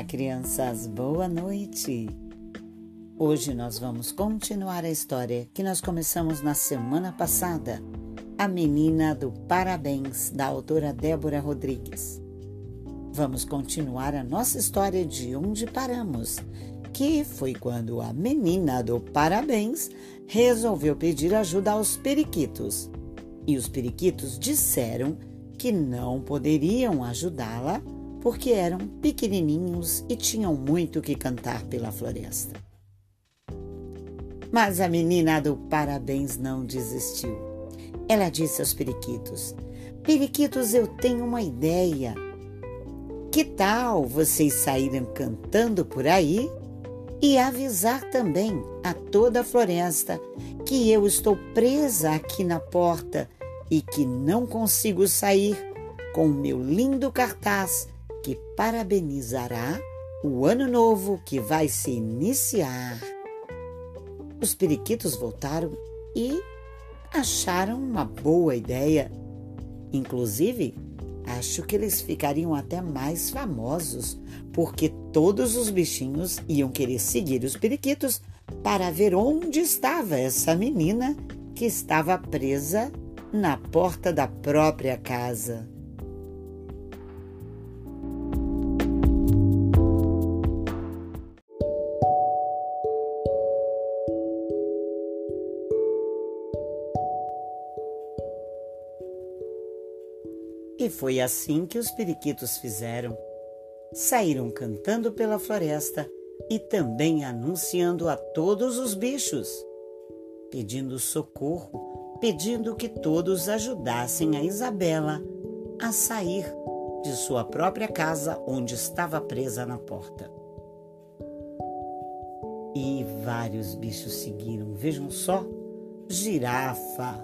Olá, crianças, boa noite! Hoje nós vamos continuar a história que nós começamos na semana passada, A Menina do Parabéns, da autora Débora Rodrigues. Vamos continuar a nossa história de onde paramos, que foi quando a menina do Parabéns resolveu pedir ajuda aos periquitos. E os periquitos disseram que não poderiam ajudá-la porque eram pequenininhos e tinham muito que cantar pela floresta. Mas a menina do parabéns não desistiu. Ela disse aos periquitos: Periquitos, eu tenho uma ideia. Que tal vocês saírem cantando por aí e avisar também a toda a floresta que eu estou presa aqui na porta e que não consigo sair com meu lindo cartaz que parabenizará o ano novo que vai se iniciar. Os periquitos voltaram e acharam uma boa ideia. Inclusive, acho que eles ficariam até mais famosos, porque todos os bichinhos iam querer seguir os periquitos para ver onde estava essa menina que estava presa na porta da própria casa. E foi assim que os periquitos fizeram. Saíram cantando pela floresta e também anunciando a todos os bichos, pedindo socorro, pedindo que todos ajudassem a Isabela a sair de sua própria casa onde estava presa na porta. E vários bichos seguiram, vejam só: girafa,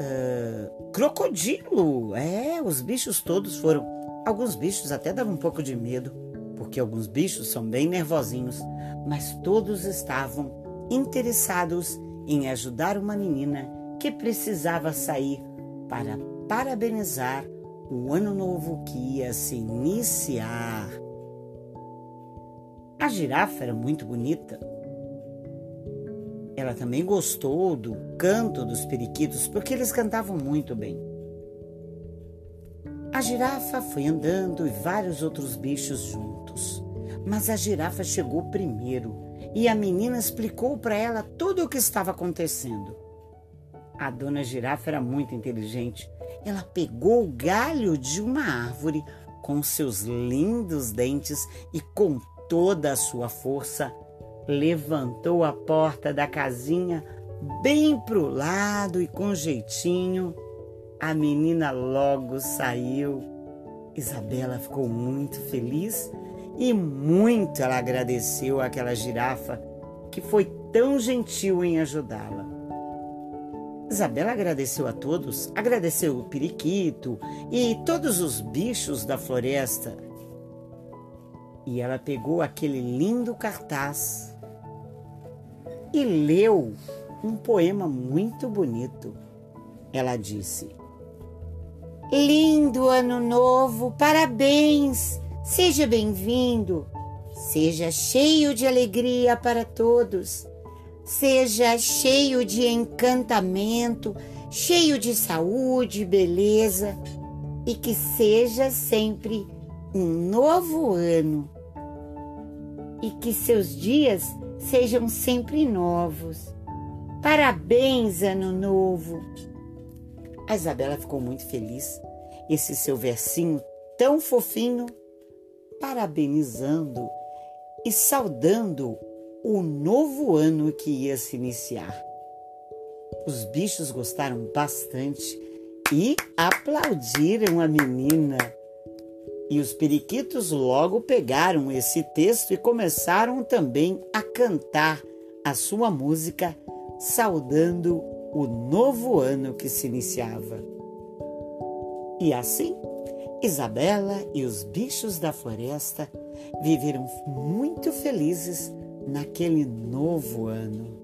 uh, crocodilo. É, os bichos todos foram. Alguns bichos até davam um pouco de medo, porque alguns bichos são bem nervosinhos, mas todos estavam interessados em ajudar uma menina que precisava sair para parabenizar o ano novo que ia se iniciar. A girafa era muito bonita, ela também gostou do canto dos periquitos porque eles cantavam muito bem. A girafa foi andando e vários outros bichos juntos. Mas a girafa chegou primeiro e a menina explicou para ela tudo o que estava acontecendo. A dona girafa era muito inteligente. Ela pegou o galho de uma árvore com seus lindos dentes e com toda a sua força levantou a porta da casinha bem pro lado e com jeitinho. A menina logo saiu. Isabela ficou muito feliz e muito ela agradeceu àquela girafa que foi tão gentil em ajudá-la. Isabela agradeceu a todos, agradeceu o periquito e todos os bichos da floresta. E ela pegou aquele lindo cartaz e leu um poema muito bonito. Ela disse: Lindo ano novo, parabéns! Seja bem-vindo, seja cheio de alegria para todos, seja cheio de encantamento, cheio de saúde beleza, e que seja sempre um novo ano, e que seus dias sejam sempre novos. Parabéns, Ano Novo! A Isabela ficou muito feliz. Esse seu versinho tão fofinho, parabenizando e saudando o novo ano que ia se iniciar. Os bichos gostaram bastante e aplaudiram a menina e os periquitos logo pegaram esse texto e começaram também a cantar a sua música, saudando o novo ano que se iniciava. E assim, Isabela e os bichos da floresta viveram muito felizes naquele novo ano.